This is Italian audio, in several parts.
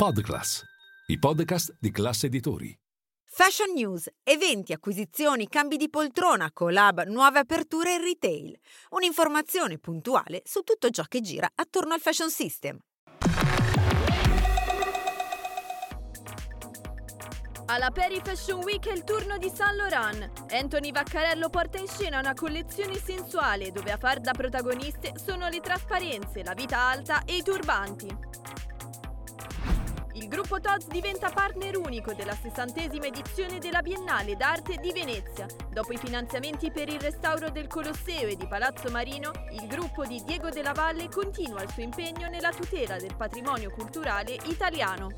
Podclass, i podcast di classe editori. Fashion News, eventi, acquisizioni, cambi di poltrona, collab, nuove aperture in retail. Un'informazione puntuale su tutto ciò che gira attorno al fashion system. Alla Peri Fashion Week è il turno di Saint Laurent. Anthony Vaccarello porta in scena una collezione sensuale dove a far da protagoniste sono le trasparenze, la vita alta e i turbanti. Il gruppo Tod's diventa partner unico della sessantesima edizione della Biennale d'Arte di Venezia. Dopo i finanziamenti per il restauro del Colosseo e di Palazzo Marino, il gruppo di Diego della Valle continua il suo impegno nella tutela del patrimonio culturale italiano.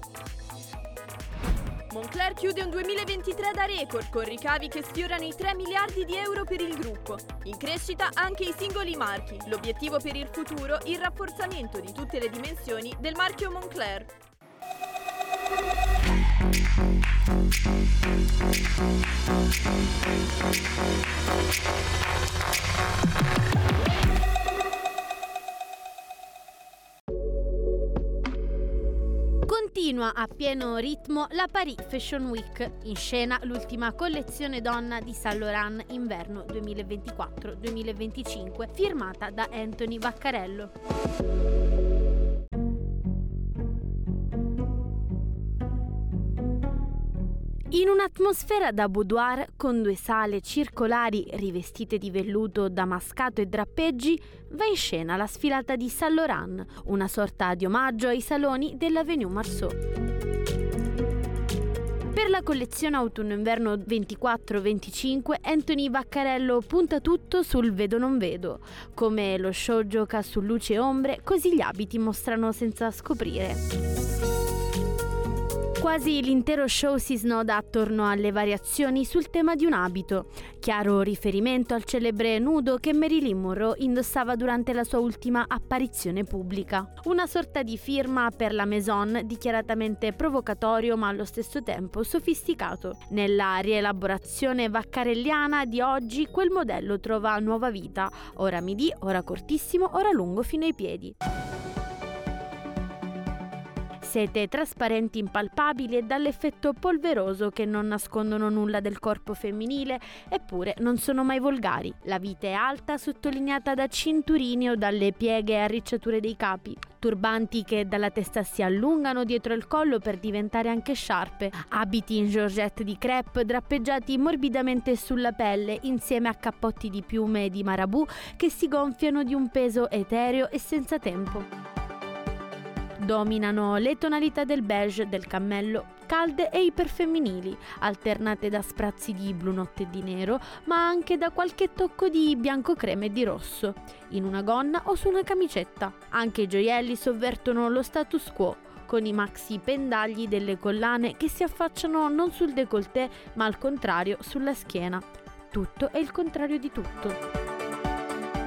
Moncler chiude un 2023 da record con ricavi che sfiorano i 3 miliardi di euro per il gruppo. In crescita anche i singoli marchi. L'obiettivo per il futuro il rafforzamento di tutte le dimensioni del marchio Moncler. Continua a pieno ritmo la Paris Fashion Week, in scena l'ultima collezione donna di Saint Laurent inverno 2024-2025 firmata da Anthony Vaccarello. In un'atmosfera da boudoir con due sale circolari rivestite di velluto damascato e drappeggi, va in scena la sfilata di Saint Laurent, una sorta di omaggio ai saloni dell'Avenue Marceau. Per la collezione autunno-inverno 24-25 Anthony Vaccarello punta tutto sul vedo non vedo. Come lo show gioca su luce e ombre, così gli abiti mostrano senza scoprire. Quasi l'intero show si snoda attorno alle variazioni sul tema di un abito, chiaro riferimento al celebre nudo che Marilyn Monroe indossava durante la sua ultima apparizione pubblica. Una sorta di firma per la Maison dichiaratamente provocatorio ma allo stesso tempo sofisticato. Nella rielaborazione vaccarelliana di oggi quel modello trova nuova vita, ora midi, ora cortissimo, ora lungo fino ai piedi sete trasparenti impalpabili e dall'effetto polveroso che non nascondono nulla del corpo femminile, eppure non sono mai volgari. La vite è alta, sottolineata da cinturini o dalle pieghe e arricciature dei capi, turbanti che dalla testa si allungano dietro il collo per diventare anche sciarpe, abiti in georgette di crepe drappeggiati morbidamente sulla pelle insieme a cappotti di piume e di marabù che si gonfiano di un peso etereo e senza tempo. Dominano le tonalità del beige, del cammello, calde e iperfemminili, alternate da sprazzi di blu notte e di nero, ma anche da qualche tocco di bianco creme e di rosso, in una gonna o su una camicetta. Anche i gioielli sovvertono lo status quo, con i maxi pendagli delle collane che si affacciano non sul décolleté, ma al contrario sulla schiena. Tutto è il contrario di tutto.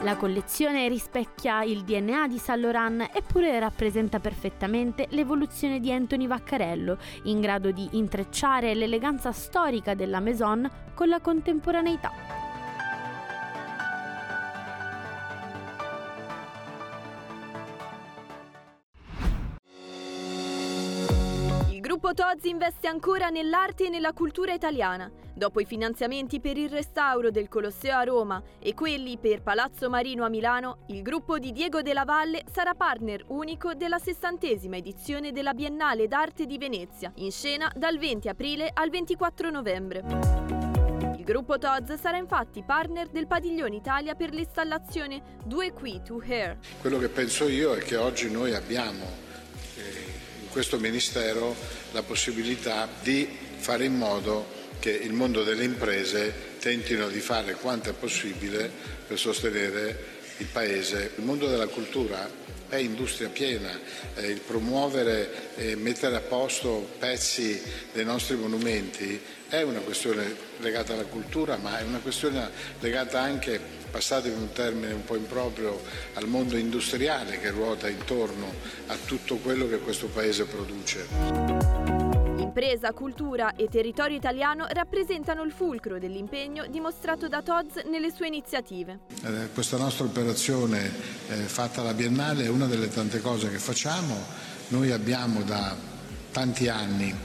La collezione rispecchia il DNA di Saint Laurent eppure rappresenta perfettamente l'evoluzione di Anthony Vaccarello, in grado di intrecciare l'eleganza storica della Maison con la contemporaneità. Gruppo Tozzi investe ancora nell'arte e nella cultura italiana. Dopo i finanziamenti per il restauro del Colosseo a Roma e quelli per Palazzo Marino a Milano, il gruppo di Diego della Valle sarà partner unico della sessantesima edizione della Biennale d'Arte di Venezia, in scena dal 20 aprile al 24 novembre. Il gruppo Todz sarà infatti partner del Padiglione Italia per l'installazione Due Qui to Hair. Quello che penso io è che oggi noi abbiamo questo Ministero la possibilità di fare in modo che il mondo delle imprese tentino di fare quanto è possibile per sostenere il Paese. Il mondo della cultura è industria piena, eh, il promuovere e mettere a posto pezzi dei nostri monumenti è una questione legata alla cultura, ma è una questione legata anche, passatemi un termine un po' improprio, al mondo industriale che ruota intorno a tutto quello che questo Paese produce. Impresa, cultura e territorio italiano rappresentano il fulcro dell'impegno dimostrato da Todz nelle sue iniziative. Eh, questa nostra operazione eh, fatta alla Biennale è una delle tante cose che facciamo. Noi abbiamo da tanti anni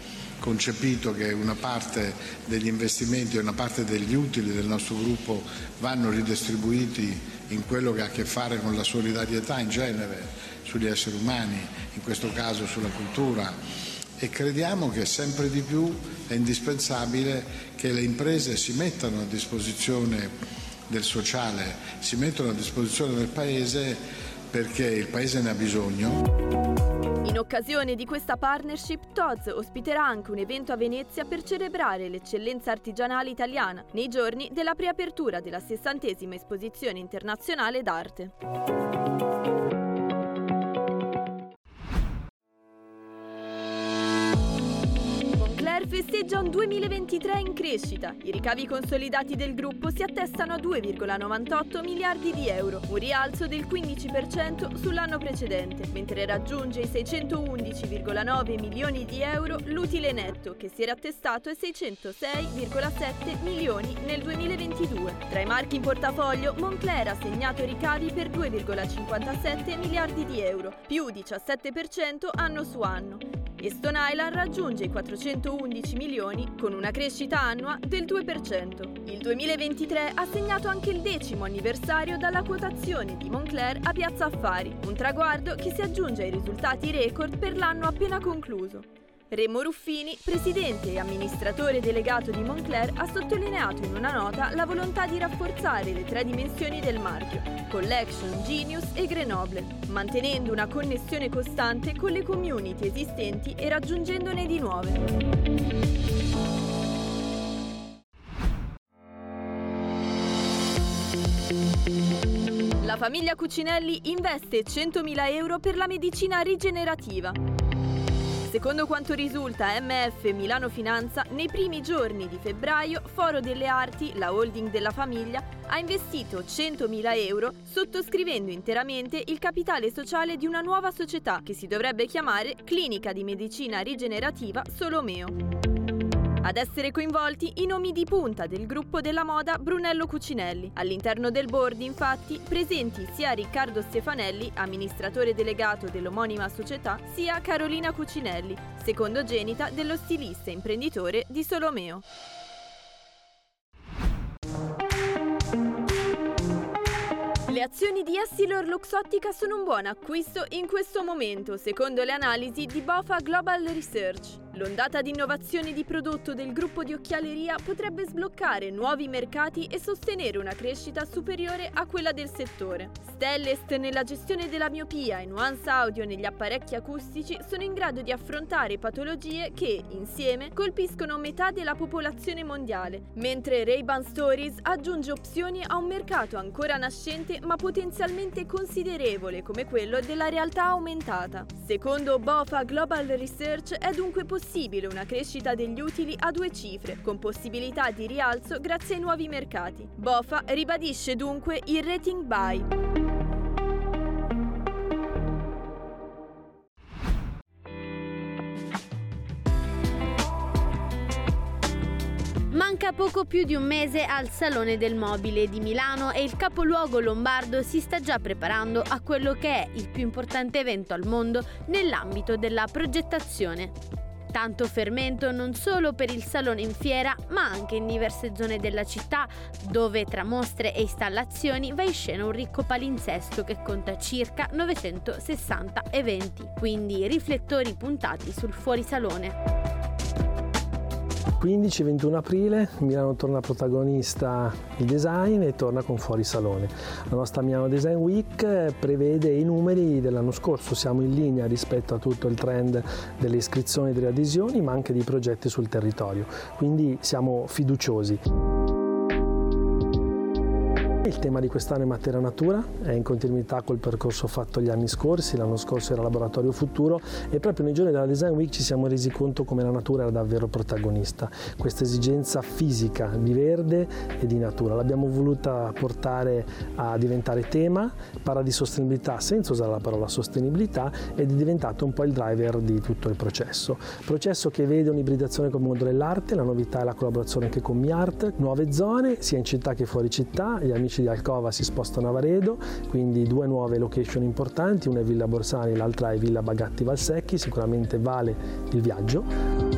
concepito che una parte degli investimenti e una parte degli utili del nostro gruppo vanno ridistribuiti in quello che ha a che fare con la solidarietà in genere sugli esseri umani, in questo caso sulla cultura e crediamo che sempre di più è indispensabile che le imprese si mettano a disposizione del sociale, si mettono a disposizione del Paese perché il Paese ne ha bisogno. In occasione di questa partnership, Toz ospiterà anche un evento a Venezia per celebrare l'eccellenza artigianale italiana nei giorni della preapertura della sessantesima esposizione internazionale d'arte. Festeggia un 2023 in crescita. I ricavi consolidati del gruppo si attestano a 2,98 miliardi di euro, un rialzo del 15% sull'anno precedente, mentre raggiunge i 611,9 milioni di euro l'utile netto, che si era attestato ai 606,7 milioni nel 2022. Tra i marchi in portafoglio, Moncler ha segnato ricavi per 2,57 miliardi di euro, più 17% anno su anno. E Stone Island raggiunge i 411 milioni con una crescita annua del 2%. Il 2023 ha segnato anche il decimo anniversario dalla quotazione di Moncler a Piazza Affari, un traguardo che si aggiunge ai risultati record per l'anno appena concluso. Remo Ruffini, presidente e amministratore delegato di Moncler, ha sottolineato in una nota la volontà di rafforzare le tre dimensioni del marchio, Collection, Genius e Grenoble, mantenendo una connessione costante con le community esistenti e raggiungendone di nuove. La famiglia Cucinelli investe 100.000 euro per la medicina rigenerativa. Secondo quanto risulta MF Milano Finanza, nei primi giorni di febbraio Foro delle Arti, la holding della famiglia, ha investito 100.000 euro sottoscrivendo interamente il capitale sociale di una nuova società che si dovrebbe chiamare Clinica di Medicina Rigenerativa Solomeo. Ad essere coinvolti i nomi di punta del gruppo della moda Brunello Cucinelli. All'interno del board, infatti, presenti sia Riccardo Stefanelli, amministratore delegato dell'omonima società, sia Carolina Cucinelli, secondogenita dello stilista e imprenditore di Solomeo. Le azioni di Essilor Luxottica sono un buon acquisto in questo momento, secondo le analisi di Bofa Global Research. L'ondata di innovazione di prodotto del gruppo di occhialeria potrebbe sbloccare nuovi mercati e sostenere una crescita superiore a quella del settore. Stellest nella gestione della miopia e Nuance Audio negli apparecchi acustici sono in grado di affrontare patologie che, insieme, colpiscono metà della popolazione mondiale, mentre Ray-Ban Stories aggiunge opzioni a un mercato ancora nascente ma potenzialmente considerevole come quello della realtà aumentata. Secondo BOFA Global Research è dunque possibile possibile una crescita degli utili a due cifre, con possibilità di rialzo grazie ai nuovi mercati. Bofa ribadisce dunque il rating buy. Manca poco più di un mese al Salone del Mobile di Milano e il capoluogo lombardo si sta già preparando a quello che è il più importante evento al mondo nell'ambito della progettazione. Tanto fermento non solo per il salone in fiera, ma anche in diverse zone della città, dove tra mostre e installazioni va in scena un ricco palinsesto che conta circa 960 eventi, quindi riflettori puntati sul fuorisalone. 15-21 aprile Milano torna protagonista il design e torna con fuori salone. La nostra Milano Design Week prevede i numeri dell'anno scorso, siamo in linea rispetto a tutto il trend delle iscrizioni e delle adesioni ma anche di progetti sul territorio, quindi siamo fiduciosi. Il tema di quest'anno è materia natura, è in continuità col percorso fatto gli anni scorsi, l'anno scorso era laboratorio futuro e proprio nei giorni della Design Week ci siamo resi conto come la natura era davvero protagonista, questa esigenza fisica di verde e di natura. L'abbiamo voluta portare a diventare tema, parla di sostenibilità senza usare la parola sostenibilità ed è diventato un po' il driver di tutto il processo. Processo che vede un'ibridazione il mondo dell'arte, la novità è la collaborazione anche con MiArt, nuove zone sia in città che fuori città, gli amici amici di Alcova si spostano a Varedo, quindi due nuove location importanti, una è Villa Borsani, l'altra è Villa Bagatti Valsecchi, sicuramente vale il viaggio.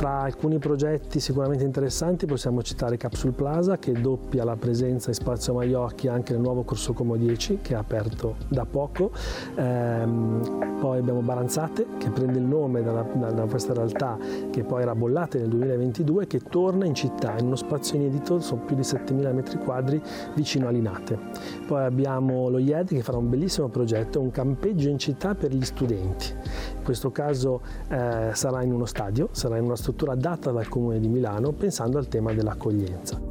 Tra alcuni progetti sicuramente interessanti possiamo citare Capsule Plaza che doppia la presenza in Spazio Maiocchi anche nel nuovo Corso Como 10 che è aperto da poco. Ehm, poi abbiamo Baranzate che prende il nome da, da, da, questa realtà che poi era bollata nel 2022 che torna in città in uno spazio inedito, sono più di 7000 metri quadri vicino a Linate. Poi abbiamo lo IED che farà un bellissimo progetto, un campeggio in città per gli studenti. In questo caso eh, sarà in uno stadio, sarà in una struttura data dal Comune di Milano pensando al tema dell'accoglienza.